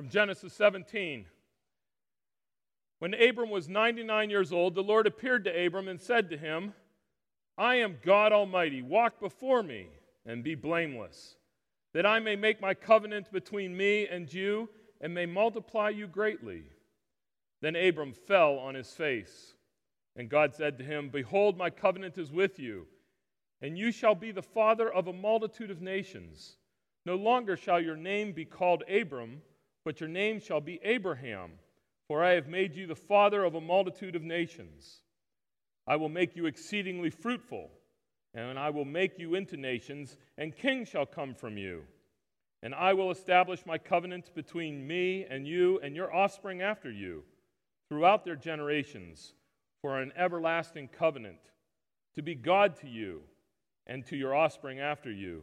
from Genesis 17. When Abram was 99 years old, the Lord appeared to Abram and said to him, I am God Almighty. Walk before me and be blameless, that I may make my covenant between me and you and may multiply you greatly. Then Abram fell on his face, and God said to him, Behold, my covenant is with you, and you shall be the father of a multitude of nations. No longer shall your name be called Abram but your name shall be Abraham, for I have made you the father of a multitude of nations. I will make you exceedingly fruitful, and I will make you into nations, and kings shall come from you. And I will establish my covenant between me and you and your offspring after you throughout their generations for an everlasting covenant, to be God to you and to your offspring after you.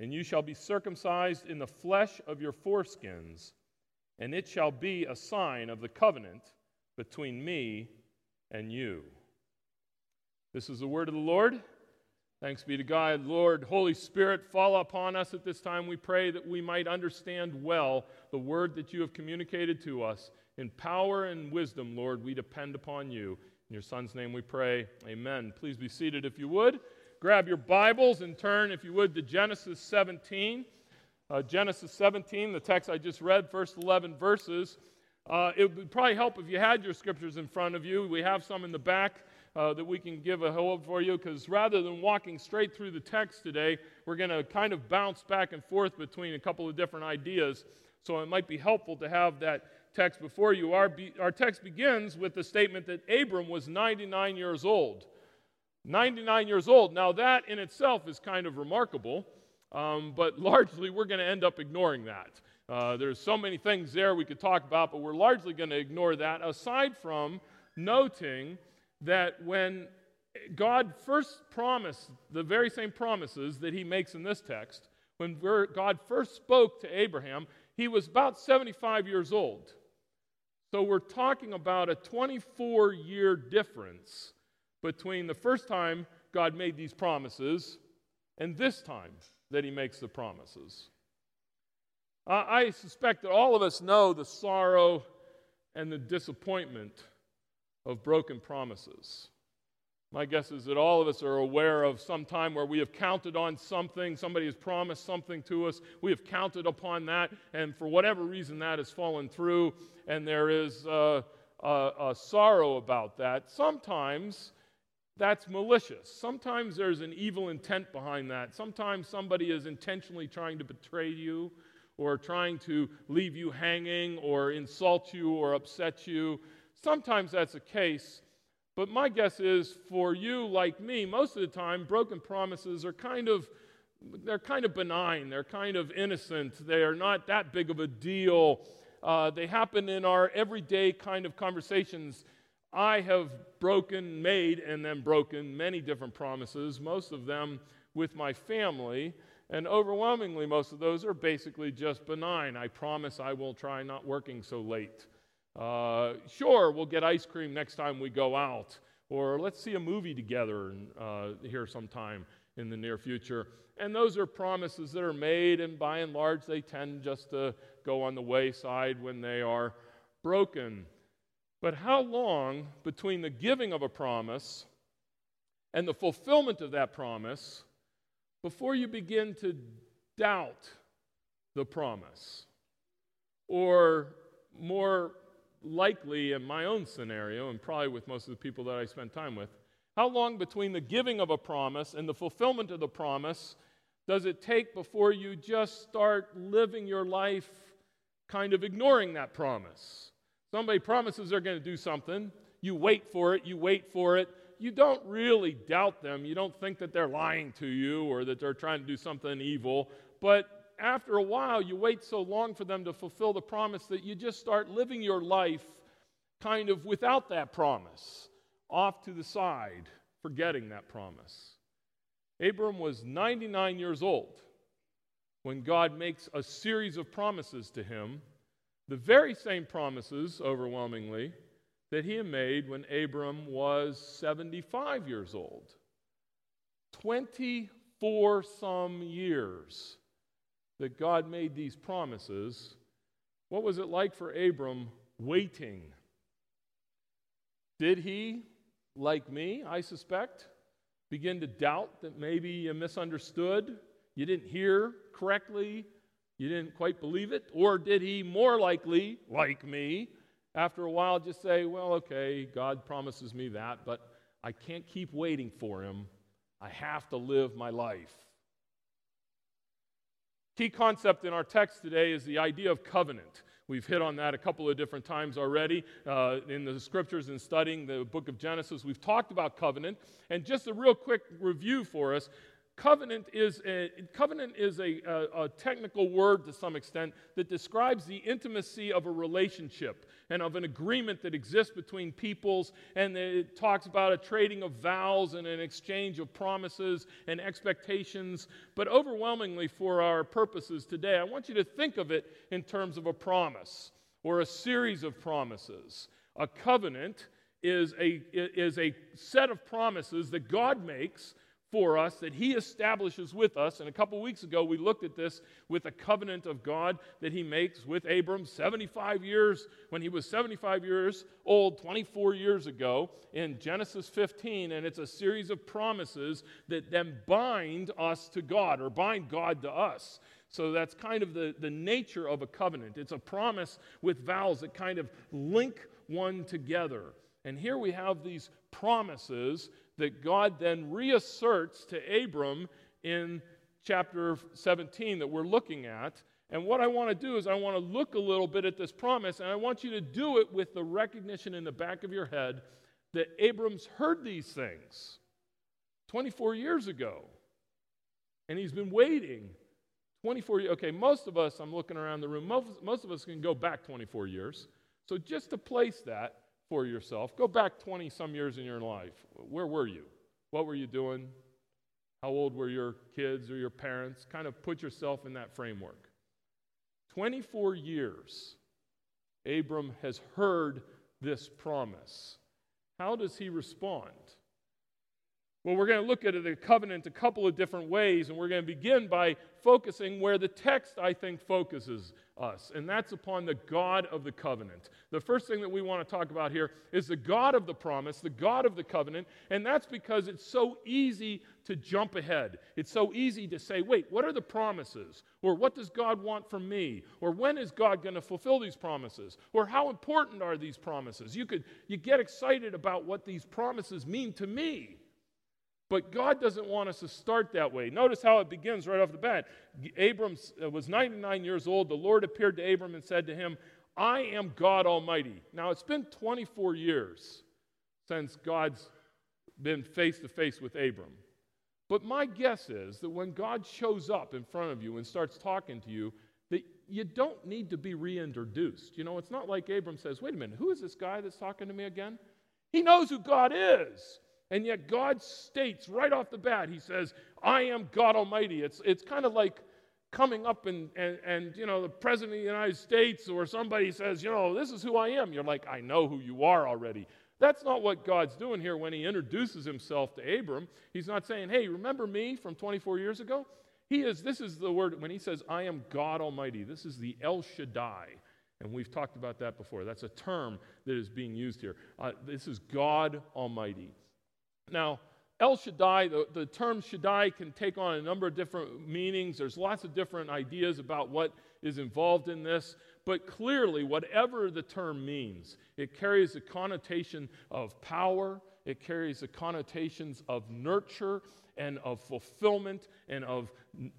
and you shall be circumcised in the flesh of your foreskins, and it shall be a sign of the covenant between me and you. This is the word of the Lord. Thanks be to God. Lord, Holy Spirit, fall upon us at this time. We pray that we might understand well the word that you have communicated to us. In power and wisdom, Lord, we depend upon you. In your Son's name we pray. Amen. Please be seated if you would grab your Bibles and turn, if you would, to Genesis 17. Uh, Genesis 17, the text I just read, first 11 verses. Uh, it would probably help if you had your scriptures in front of you. We have some in the back uh, that we can give a hold for you because rather than walking straight through the text today, we're going to kind of bounce back and forth between a couple of different ideas. So it might be helpful to have that text before you. Our, be, our text begins with the statement that Abram was 99 years old. 99 years old. Now, that in itself is kind of remarkable, um, but largely we're going to end up ignoring that. Uh, there's so many things there we could talk about, but we're largely going to ignore that, aside from noting that when God first promised the very same promises that he makes in this text, when God first spoke to Abraham, he was about 75 years old. So we're talking about a 24 year difference between the first time God made these promises and this time that He makes the promises. Uh, I suspect that all of us know the sorrow and the disappointment of broken promises. My guess is that all of us are aware of some time where we have counted on something, somebody has promised something to us, we have counted upon that, and for whatever reason that has fallen through, and there is uh, a, a sorrow about that. Sometimes that's malicious. Sometimes there's an evil intent behind that. Sometimes somebody is intentionally trying to betray you or trying to leave you hanging or insult you or upset you. Sometimes that's the case. But my guess is for you, like me, most of the time, broken promises are kind of they're kind of benign. They're kind of innocent. They are not that big of a deal. Uh, they happen in our everyday kind of conversations I have broken, made, and then broken many different promises, most of them with my family, and overwhelmingly, most of those are basically just benign. I promise I will try not working so late. Uh, sure, we'll get ice cream next time we go out, or let's see a movie together uh, here sometime in the near future. And those are promises that are made, and by and large, they tend just to go on the wayside when they are broken. But how long between the giving of a promise and the fulfillment of that promise before you begin to doubt the promise? Or more likely, in my own scenario, and probably with most of the people that I spend time with, how long between the giving of a promise and the fulfillment of the promise does it take before you just start living your life kind of ignoring that promise? Somebody promises they're going to do something. You wait for it, you wait for it. You don't really doubt them. You don't think that they're lying to you or that they're trying to do something evil. But after a while, you wait so long for them to fulfill the promise that you just start living your life kind of without that promise, off to the side, forgetting that promise. Abram was 99 years old when God makes a series of promises to him, the very same promises, overwhelmingly, that he had made when Abram was 75 years old. 24 some years that God made these promises. What was it like for Abram waiting? Did he, like me, I suspect, begin to doubt that maybe you misunderstood, you didn't hear correctly, you didn't quite believe it? Or did he, more likely, like me, after a while just say, well, okay, God promises me that, but I can't keep waiting for him. I have to live my life. Key concept in our text today is the idea of covenant. We've hit on that a couple of different times already uh, in the scriptures and studying the book of Genesis. We've talked about covenant. And just a real quick review for us Covenant is a, covenant is a, a, a, technical word to some extent that describes the intimacy of a relationship and of an agreement that exists between peoples. And it talks about a trading of vows and an exchange of promises and expectations. But overwhelmingly, for our purposes today, I want you to think of it in terms of a promise or a series of promises. A covenant is a, is a set of promises that God makes for us that he establishes with us. And a couple weeks ago, we looked at this with a covenant of God that he makes with Abram 75 years, when he was 75 years old, 24 years ago, in Genesis 15. And it's a series of promises that then bind us to God or bind God to us. So that's kind of the, the nature of a covenant. It's a promise with vows that kind of link one together. And here we have these promises that God then reasserts to Abram in chapter 17 that we're looking at. And what I want to do is, I want to look a little bit at this promise, and I want you to do it with the recognition in the back of your head that Abram's heard these things 24 years ago. And he's been waiting 24 years. Okay, most of us, I'm looking around the room, most, most of us can go back 24 years. So just to place that, for yourself. Go back 20 some years in your life. Where were you? What were you doing? How old were your kids or your parents? Kind of put yourself in that framework. 24 years, Abram has heard this promise. How does he respond? Well, we're going to look at the covenant a couple of different ways, and we're going to begin by focusing where the text, I think, focuses us, and that's upon the God of the covenant. The first thing that we want to talk about here is the God of the promise, the God of the covenant, and that's because it's so easy to jump ahead. It's so easy to say, wait, what are the promises? Or what does God want from me? Or when is God going to fulfill these promises? Or how important are these promises? You could you get excited about what these promises mean to me. But God doesn't want us to start that way. Notice how it begins right off the bat. Abram uh, was 99 years old. The Lord appeared to Abram and said to him, I am God Almighty. Now, it's been 24 years since God's been face to face with Abram. But my guess is that when God shows up in front of you and starts talking to you, that you don't need to be reintroduced. You know, it's not like Abram says, wait a minute, who is this guy that's talking to me again? He knows who God is. And yet God states right off the bat, He says, I am God Almighty. It's, it's kind of like coming up and, and, and, you know, the President of the United States or somebody says, you know, this is who I am. You're like, I know who you are already. That's not what God's doing here when He introduces Himself to Abram. He's not saying, hey, remember me from 24 years ago? He is, this is the word, when He says, I am God Almighty, this is the El Shaddai. And we've talked about that before. That's a term that is being used here. Uh, this is God Almighty. Now, El Shaddai, the, the term Shaddai can take on a number of different meanings. There's lots of different ideas about what is involved in this. But clearly, whatever the term means, it carries a connotation of power, it carries the connotations of nurture and of fulfillment and of,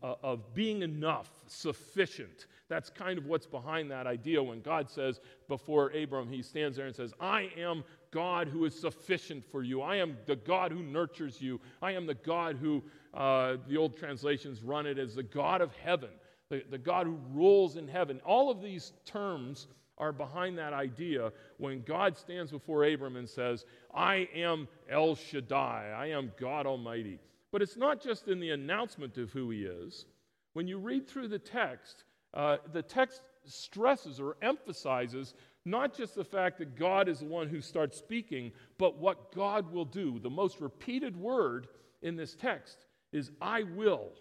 uh, of being enough, sufficient. That's kind of what's behind that idea when God says before Abram, he stands there and says, I am God who is sufficient for you. I am the God who nurtures you. I am the God who, uh, the old translations run it as the God of heaven. the, the God who rules in heaven. All of these terms are behind that idea when God stands before Abram and says, I am El Shaddai, I am God Almighty. But it's not just in the announcement of who he is. When you read through the text, uh, the text stresses or emphasizes not just the fact that God is the one who starts speaking, but what God will do. The most repeated word in this text is I will.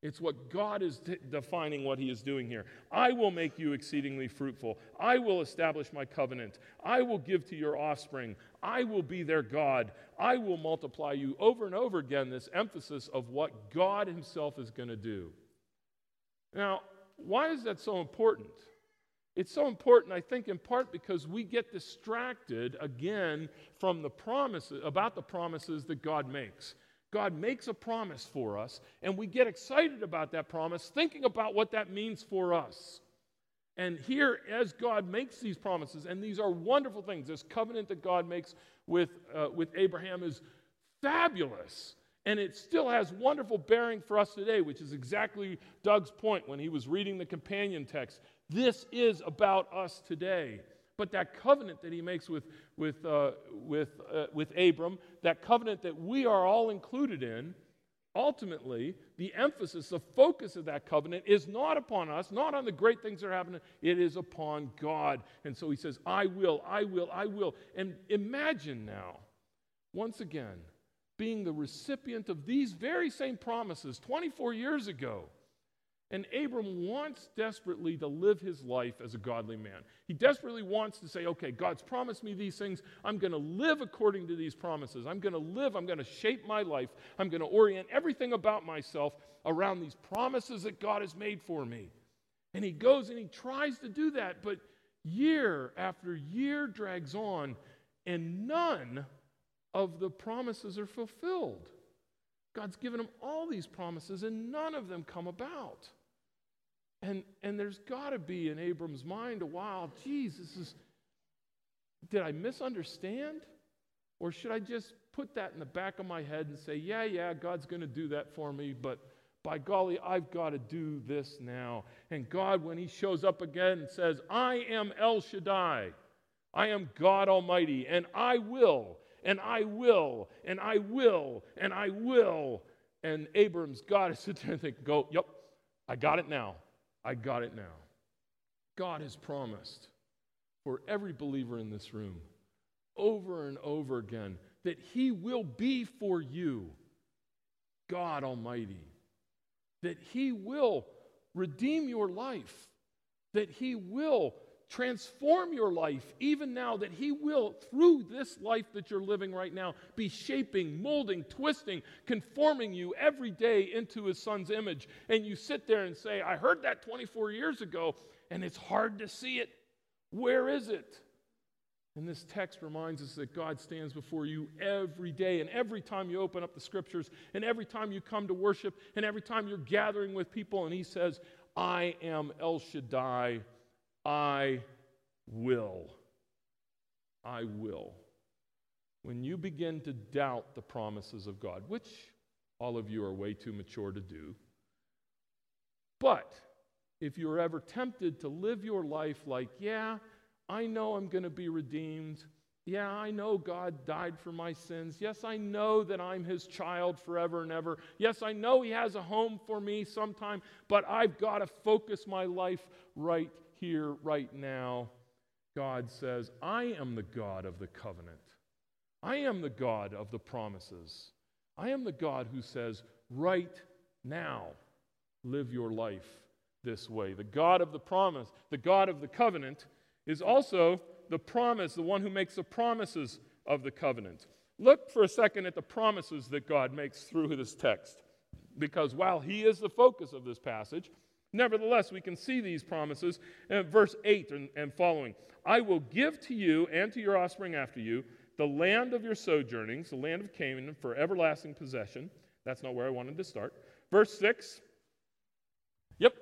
It's what God is de- defining what He is doing here. I will make you exceedingly fruitful. I will establish my covenant. I will give to your offspring. I will be their God. I will multiply you. Over and over again, this emphasis of what God Himself is going to do. Now, why is that so important? It's so important, I think, in part because we get distracted again from the promises about the promises that God makes. God makes a promise for us, and we get excited about that promise, thinking about what that means for us. And here, as God makes these promises, and these are wonderful things, this covenant that God makes with, uh, with Abraham is fabulous. And it still has wonderful bearing for us today, which is exactly Doug's point when he was reading the companion text. This is about us today. But that covenant that he makes with, with, uh, with, uh, with Abram, that covenant that we are all included in, ultimately, the emphasis, the focus of that covenant is not upon us, not on the great things that are happening, it is upon God. And so he says, I will, I will, I will. And imagine now, once again, being the recipient of these very same promises 24 years ago. And Abram wants desperately to live his life as a godly man. He desperately wants to say, okay, God's promised me these things. I'm going to live according to these promises. I'm going to live, I'm going to shape my life. I'm going to orient everything about myself around these promises that God has made for me. And he goes and he tries to do that, but year after year drags on, and none of the promises are fulfilled. God's given him all these promises, and none of them come about. And, and there's got to be in Abram's mind a while, this is, did I misunderstand? Or should I just put that in the back of my head and say, yeah, yeah, God's going to do that for me, but by golly, I've got to do this now. And God, when He shows up again says, I am El Shaddai, I am God Almighty, and I will, and I will, and I will, and I will. And Abram's got to sit there and think, go, yep, I got it now. I got it now. God has promised for every believer in this room over and over again that He will be for you God Almighty, that He will redeem your life, that He will transform your life even now, that He will, through this life that you're living right now, be shaping, molding, twisting, conforming you every day into His Son's image. And you sit there and say, I heard that 24 years ago, and it's hard to see it. Where is it? And this text reminds us that God stands before you every day. And every time you open up the scriptures, and every time you come to worship, and every time you're gathering with people, and He says, I am El Shaddai I will. I will. When you begin to doubt the promises of God, which all of you are way too mature to do, but if you're ever tempted to live your life like, yeah, I know I'm going to be redeemed. Yeah, I know God died for my sins. Yes, I know that I'm his child forever and ever. Yes, I know he has a home for me sometime, but I've got to focus my life right here, right now, God says, I am the God of the covenant. I am the God of the promises. I am the God who says, right now, live your life this way. The God of the promise, the God of the covenant, is also the promise, the one who makes the promises of the covenant. Look for a second at the promises that God makes through this text. Because while He is the focus of this passage, Nevertheless, we can see these promises in verse 8 and, and, following. I will give to you and to your offspring after you the land of your sojournings, the land of Canaan, for everlasting possession. That's not where I wanted to start. Verse 6. Yep.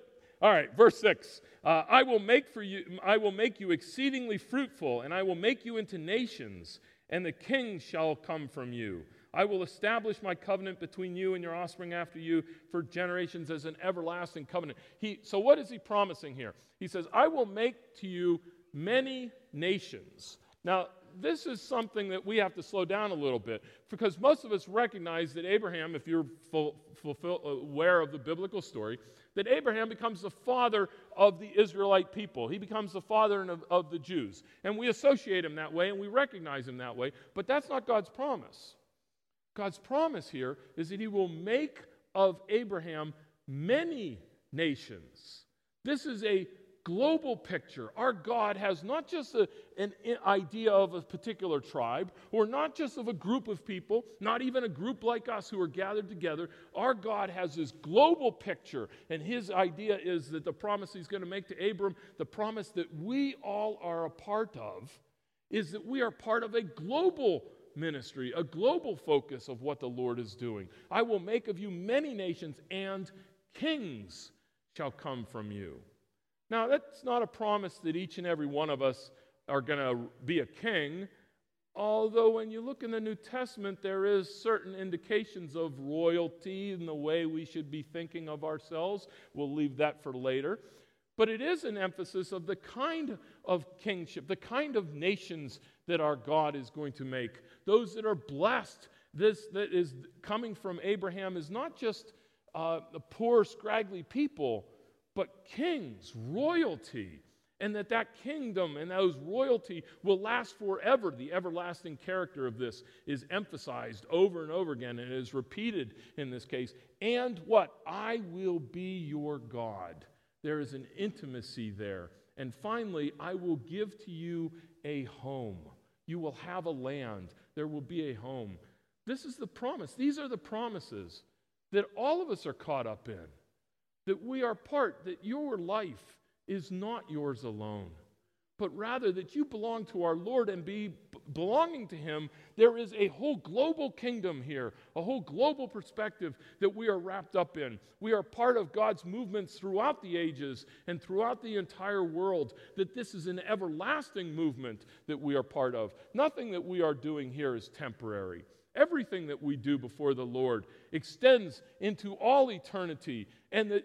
All right, verse 6. Uh, I will make for you I will make you exceedingly fruitful, and I will make you into nations, and the king shall come from you. I will establish my covenant between you and your offspring after you for generations as an everlasting covenant. He, so, what is he promising here? He says, I will make to you many nations. Now, this is something that we have to slow down a little bit because most of us recognize that Abraham, if you're fulfill, aware of the biblical story, that Abraham becomes the father of the Israelite people. He becomes the father of, of the Jews. And we associate him that way and we recognize him that way, but that's not God's promise. God's promise here is that he will make of Abraham many nations. This is a global picture. Our God has not just a, an idea of a particular tribe, or not just of a group of people, not even a group like us who are gathered together. Our God has this global picture, and his idea is that the promise he's going to make to Abram, the promise that we all are a part of, is that we are part of a global ministry, a global focus of what the Lord is doing. I will make of you many nations, and kings shall come from you. Now, that's not a promise that each and every one of us are going to be a king, although when you look in the New Testament, there is certain indications of royalty in the way we should be thinking of ourselves. We'll leave that for later. But it is an emphasis of the kind of kingship, the kind of nations that our God is going to make. Those that are blessed. This that is coming from Abraham is not just uh, the poor, scraggly people but kings, royalty, and that that kingdom and those royalty will last forever. The everlasting character of this is emphasized over and over again and is repeated in this case. And what? I will be your God. There is an intimacy there. And finally, I will give to you a home. You will have a land. There will be a home. This is the promise. These are the promises that all of us are caught up in that we are part, that your life is not yours alone, but rather that you belong to our Lord and be belonging to Him. There is a whole global kingdom here, a whole global perspective that we are wrapped up in. We are part of God's movements throughout the ages and throughout the entire world, that this is an everlasting movement that we are part of. Nothing that we are doing here is temporary. Everything that we do before the Lord extends into all eternity, and that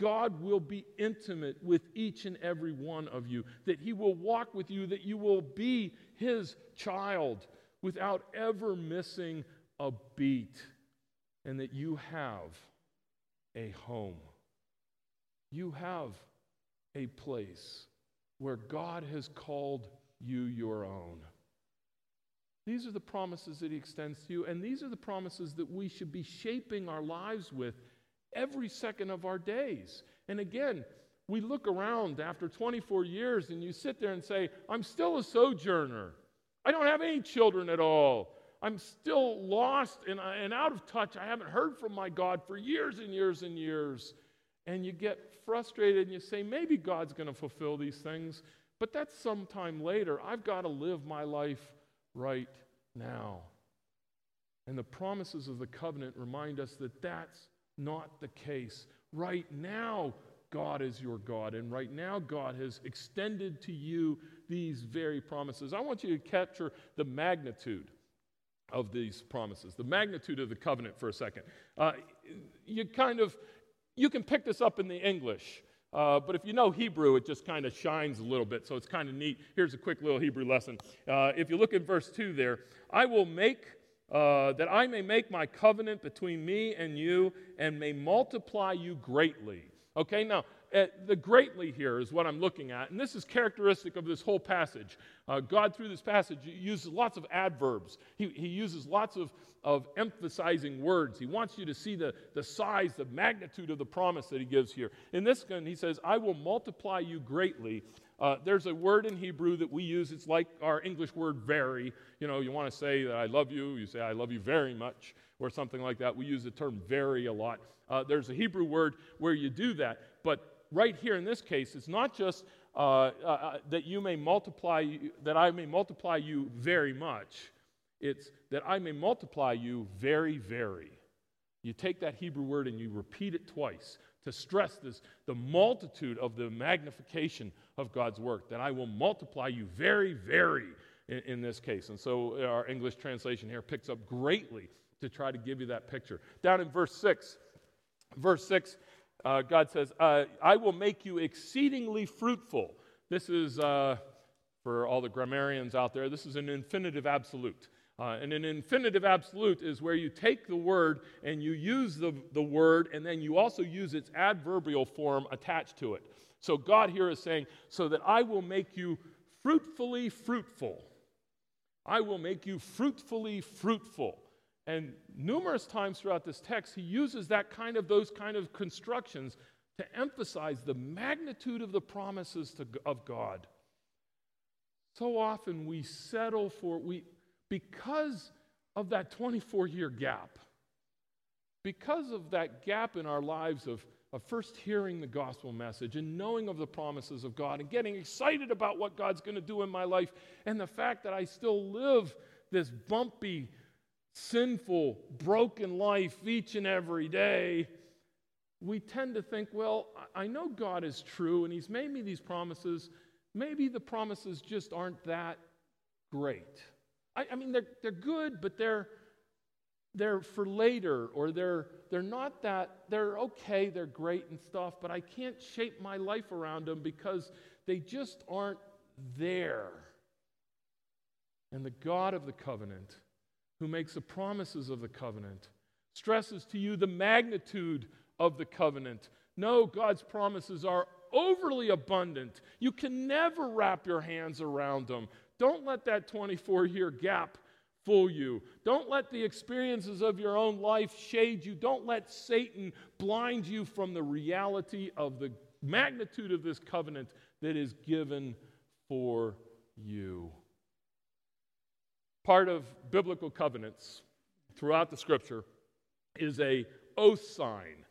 God will be intimate with each and every one of you, that He will walk with you, that you will be His child without ever missing a beat, and that you have a home. You have a place where God has called you your own. These are the promises that He extends to you, and these are the promises that we should be shaping our lives with every second of our days. And again, we look around after 24 years and you sit there and say, I'm still a sojourner. I don't have any children at all. I'm still lost and, uh, and out of touch. I haven't heard from my God for years and years and years. And you get frustrated and you say, maybe God's going to fulfill these things, but that's sometime later. I've got to live my life right now. And the promises of the covenant remind us that that's not the case. Right now, God is your God, and right now, God has extended to you these very promises. I want you to capture the magnitude of these promises, the magnitude of the covenant for a second. Uh, you kind of, you can pick this up in the English. Uh, but if you know Hebrew, it just kind of shines a little bit, so it's kind of neat. Here's a quick little Hebrew lesson. Uh, if you look at verse 2 there, I will make uh, that I may make my covenant between me and you and may multiply you greatly. Okay, now, uh, the greatly here is what I'm looking at, and this is characteristic of this whole passage. Uh, God, through this passage, uses lots of adverbs. He, he uses lots of, of emphasizing words. He wants you to see the, the size, the magnitude of the promise that he gives here. In this one, he says, I will multiply you greatly uh, there's a word in Hebrew that we use. It's like our English word very. You know, you want to say that I love you, you say I love you very much, or something like that. We use the term very a lot. Uh, there's a Hebrew word where you do that. But right here in this case, it's not just uh, uh, uh that you may multiply, that I may multiply you very much. It's that I may multiply you very, very. You take that Hebrew word and you repeat it twice to stress this the multitude of the magnification of God's work, that I will multiply you very, very in, in, this case. And so our English translation here picks up greatly to try to give you that picture. Down in verse 6, verse 6, uh, God says, uh, I will make you exceedingly fruitful. This is, uh, for all the grammarians out there, this is an infinitive absolute. Uh, and an infinitive absolute is where you take the word and you use the, the word, and then you also use its adverbial form attached to it. So God here is saying, So that I will make you fruitfully fruitful. I will make you fruitfully fruitful. And numerous times throughout this text, he uses that kind of those kind of constructions to emphasize the magnitude of the promises to, of God. So often we settle for we because of that 24 year gap. Because of that gap in our lives of, of first hearing the gospel message and knowing of the promises of God and getting excited about what God's going to do in my life, and the fact that I still live this bumpy, sinful, broken life each and every day, we tend to think, well, I know God is true and He's made me these promises. Maybe the promises just aren't that great. I, I mean, they're, they're good, but they're, they're for later, or they're, they're not that, they're okay, they're great and stuff, but I can't shape my life around them because they just aren't there. And the God of the covenant who makes the promises of the covenant, stresses to you the magnitude of the covenant. No, God's promises are overly abundant. You can never wrap your hands around them. Don't let that 24 year gap fool you. Don't let the experiences of your own life shade you. Don't let Satan blind you from the reality of the magnitude of this covenant that is given for you. Part of biblical covenants throughout the scripture is a oath sign,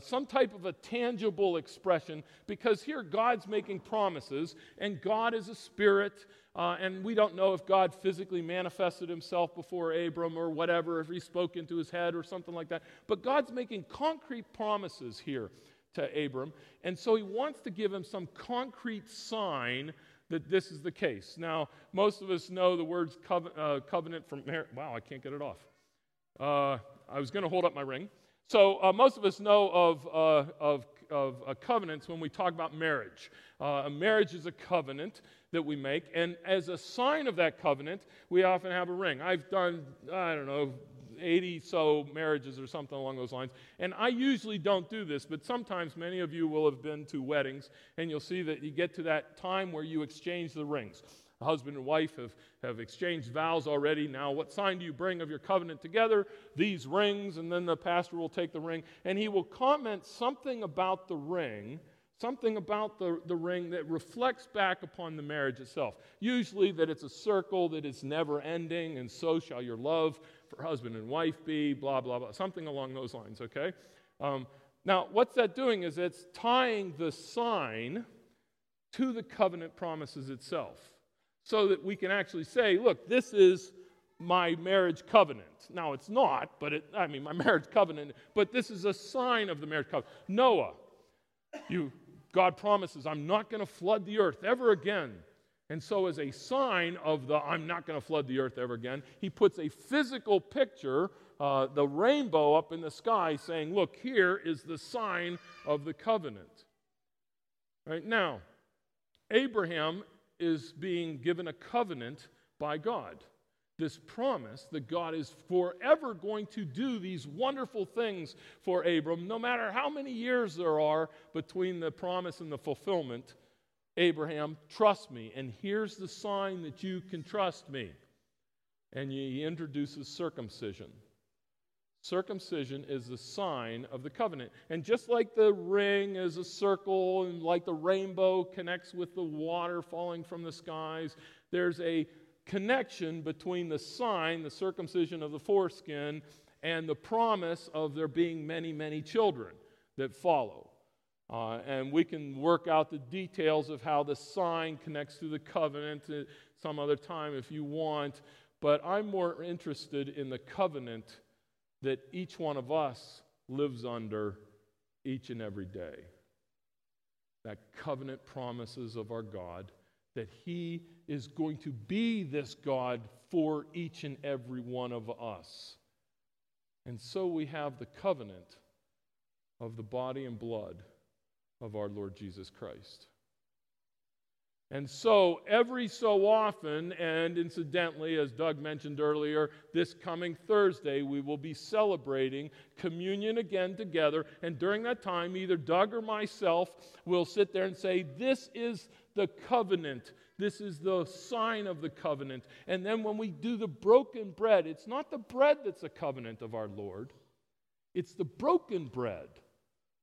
some type of a tangible expression, because here God's making promises, and God is a spirit, uh, and we don't know if God physically manifested himself before Abram or whatever, if he spoke into his head or something like that. But God's making concrete promises here to Abram, and so he wants to give him some concrete sign that this is the case. Now, most of us know the words covenant, uh, covenant from. Wow, I can't get it off. Uh, I was going to hold up my ring. So, uh, most of us know of, uh, of, of uh, covenants when we talk about marriage. Uh, a marriage is a covenant that we make, and as a sign of that covenant, we often have a ring. I've done, I don't know, 80 so marriages or something along those lines. And I usually don't do this, but sometimes many of you will have been to weddings and you'll see that you get to that time where you exchange the rings. A husband and wife have, have exchanged vows already. Now, what sign do you bring of your covenant together? These rings, and then the pastor will take the ring and he will comment something about the ring something about the, the ring that reflects back upon the marriage itself. Usually, that it's a circle that is never ending, and so shall your love for husband and wife be, blah, blah, blah, something along those lines, okay? Um, now, what's that doing is it's tying the sign to the covenant promises itself so that we can actually say, look, this is my marriage covenant. Now, it's not, but it, I mean, my marriage covenant, but this is a sign of the marriage covenant. Noah, you, God promises, I'm not going to flood the earth ever again. And so, as a sign of the I'm not going to flood the earth ever again, he puts a physical picture, uh, the rainbow up in the sky, saying, Look, here is the sign of the covenant. Right now, Abraham is being given a covenant by God. This promise that God is forever going to do these wonderful things for Abram, no matter how many years there are between the promise and the fulfillment. Abraham, trust me. And here's the sign that you can trust me. And he introduces circumcision. Circumcision is the sign of the covenant. And just like the ring is a circle and like the rainbow connects with the water falling from the skies, there's a connection between the sign, the circumcision of the foreskin, and the promise of there being many, many children that follow. Uh, and we can work out the details of how the sign connects to the covenant some other time if you want. But I'm more interested in the covenant that each one of us lives under each and every day. That covenant promises of our God that He is going to be this God for each and every one of us. And so we have the covenant of the body and blood of our Lord Jesus Christ. And so, every so often, and incidentally, as Doug mentioned earlier, this coming Thursday, we will be celebrating communion again together. And during that time, either Doug or myself will sit there and say, This is the covenant. This is the sign of the covenant. And then when we do the broken bread, it's not the bread that's a covenant of our Lord, it's the broken bread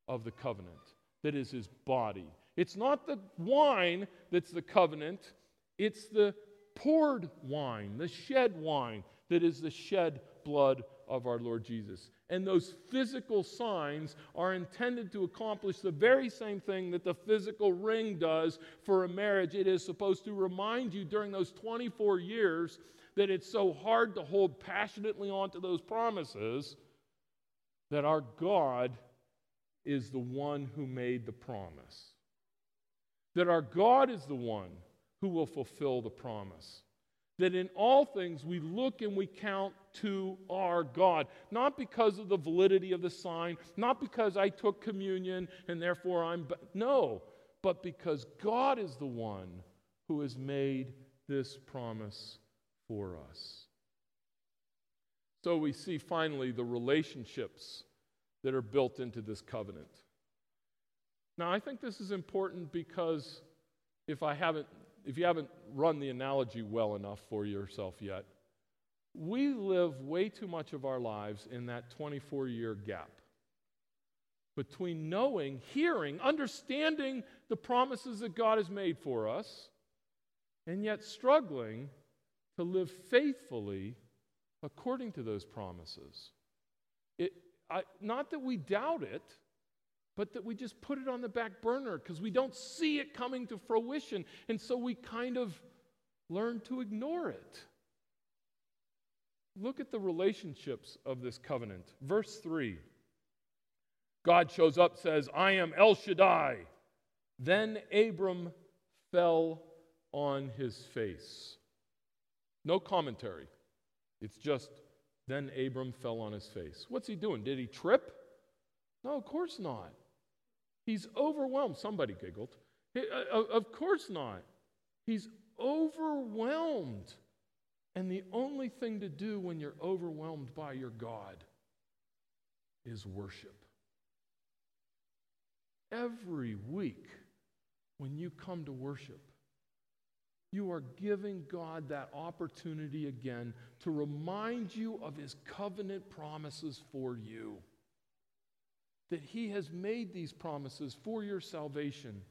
of the covenant that is his body it's not the wine that's the covenant, it's the poured wine, the shed wine that is the shed blood of our Lord Jesus. And those physical signs are intended to accomplish the very same thing that the physical ring does for a marriage. It is supposed to remind you during those 24 years that it's so hard to hold passionately onto those promises that our God is the one who made the promise that our God is the one who will fulfill the promise. That in all things we look and we count to our God, not because of the validity of the sign, not because I took communion and therefore I'm, no, but because God is the one who has made this promise for us. So we see finally the relationships that are built into this covenant. Now, I think this is important because if I haven't if you haven't run the analogy well enough for yourself yet, we live way too much of our lives in that 24 year gap between knowing, hearing, understanding the promises that God has made for us, and yet struggling to live faithfully according to those promises. It, I, not that we doubt it, but that we just put it on the back burner because we don't see it coming to fruition. And so we kind of learn to ignore it. Look at the relationships of this covenant. Verse 3 God shows up, says, I am El Shaddai. Then Abram fell on his face. No commentary. It's just, then Abram fell on his face. What's he doing? Did he trip? No, of course not. He's overwhelmed. Somebody giggled. Uh, of course not. He's overwhelmed. And the only thing to do when you're overwhelmed by your God is worship. Every week, when you come to worship, you are giving God that opportunity again to remind you of his covenant promises for you that He has made these promises for your salvation,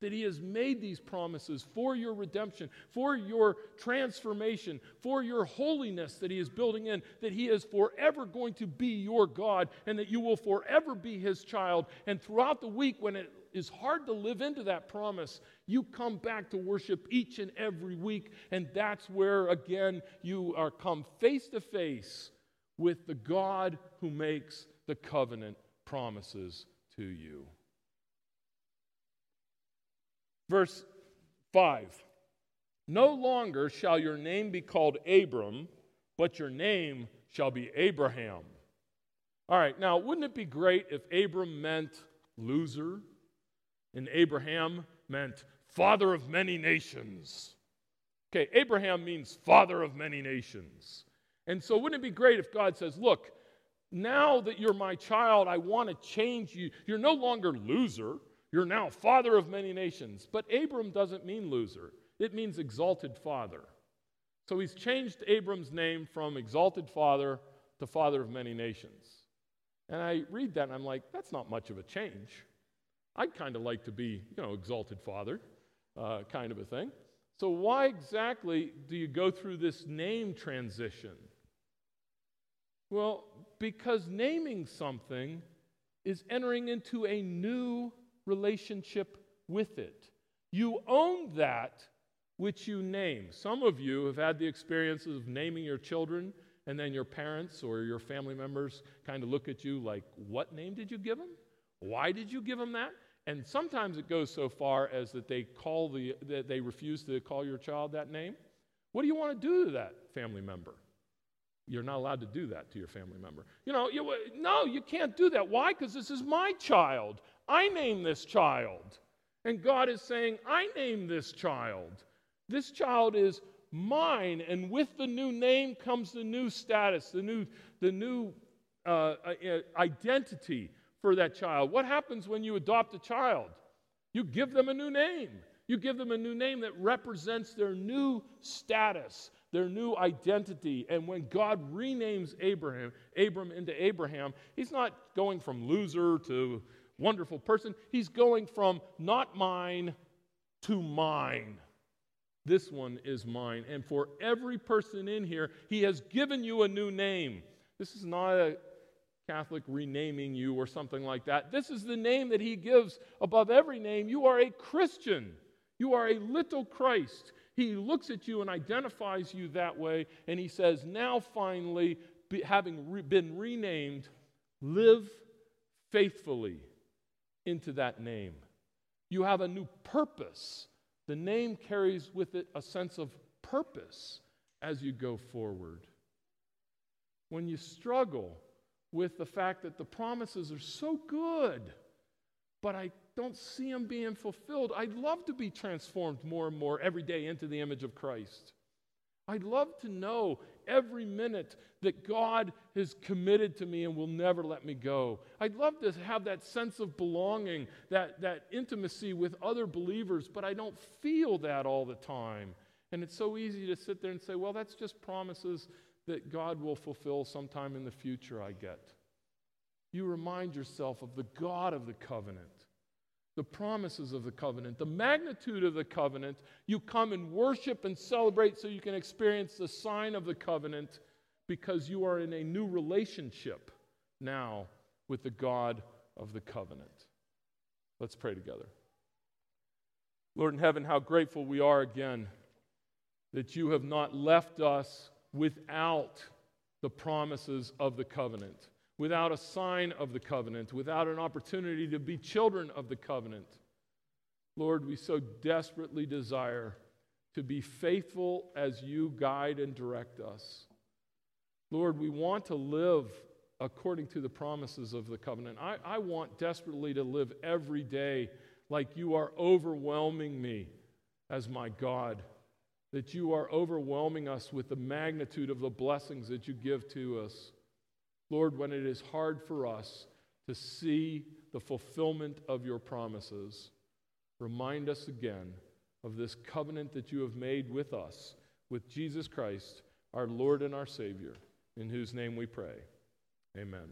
that He has made these promises for your redemption, for your transformation, for your holiness that He is building in, that He is forever going to be your God, and that you will forever be His child. And throughout the week, when it is hard to live into that promise, you come back to worship each and every week, and that's where, again, you are come face to face with the God who makes the covenant promises to you. Verse 5 No longer shall your name be called Abram, but your name shall be Abraham. All right, now, wouldn't it be great if Abram meant loser and Abraham meant father of many nations? Okay, Abraham means father of many nations. And so, wouldn't it be great if God says, Look, now that you're my child, I want to change you. You're no longer loser. You're now father of many nations. But Abram doesn't mean loser, it means exalted father. So he's changed Abram's name from exalted father to father of many nations. And I read that and I'm like, that's not much of a change. I'd kind of like to be, you know, exalted father, uh, kind of a thing. So, why exactly do you go through this name transition? Well, because naming something is entering into a new relationship with it. You own that which you name. Some of you have had the experiences of naming your children, and then your parents or your family members kind of look at you like, What name did you give them? Why did you give them that? And sometimes it goes so far as that they call the that they refuse to call your child that name. What do you want to do to that family member? You're not allowed to do that to your family member. You know, you, no, you can't do that. Why? Because this is my child. I name this child. And God is saying, I name this child. This child is mine. And with the new name comes the new status, the new, the new uh, uh, identity for that child. What happens when you adopt a child? You give them a new name. You give them a new name that represents their new status, their new identity. And when God renames Abraham, Abram into Abraham, he's not going from loser to wonderful person. He's going from not mine to mine. This one is mine. And for every person in here, he has given you a new name. This is not a Catholic renaming you or something like that. This is the name that he gives above every name. You are a Christian. You are a little Christ. He looks at you and identifies you that way, and he says, Now finally, be, having re- been renamed, live faithfully into that name. You have a new purpose. The name carries with it a sense of purpose as you go forward. When you struggle with the fact that the promises are so good, but I don't see them being fulfilled. I'd love to be transformed more and more every day into the image of Christ. I'd love to know every minute that God is committed to me and will never let me go. I'd love to have that sense of belonging, that, that intimacy with other believers, but I don't feel that all the time. And it's so easy to sit there and say, well, that's just promises that God will fulfill sometime in the future, I get. You remind yourself of the God of the covenant, the promises of the covenant, the magnitude of the covenant. You come and worship and celebrate so you can experience the sign of the covenant because you are in a new relationship now with the God of the covenant. Let's pray together. Lord in heaven, how grateful we are again that you have not left us without the promises of the covenant, without a sign of the covenant, without an opportunity to be children of the covenant. Lord, we so desperately desire to be faithful as you guide and direct us. Lord, we want to live according to the promises of the covenant. I, I want desperately to live every day like you are overwhelming me as my God that you are overwhelming us with the magnitude of the blessings that you give to us. Lord, when it is hard for us to see the fulfillment of your promises, remind us again of this covenant that you have made with us, with Jesus Christ, our Lord and our Savior, in whose name we pray. Amen.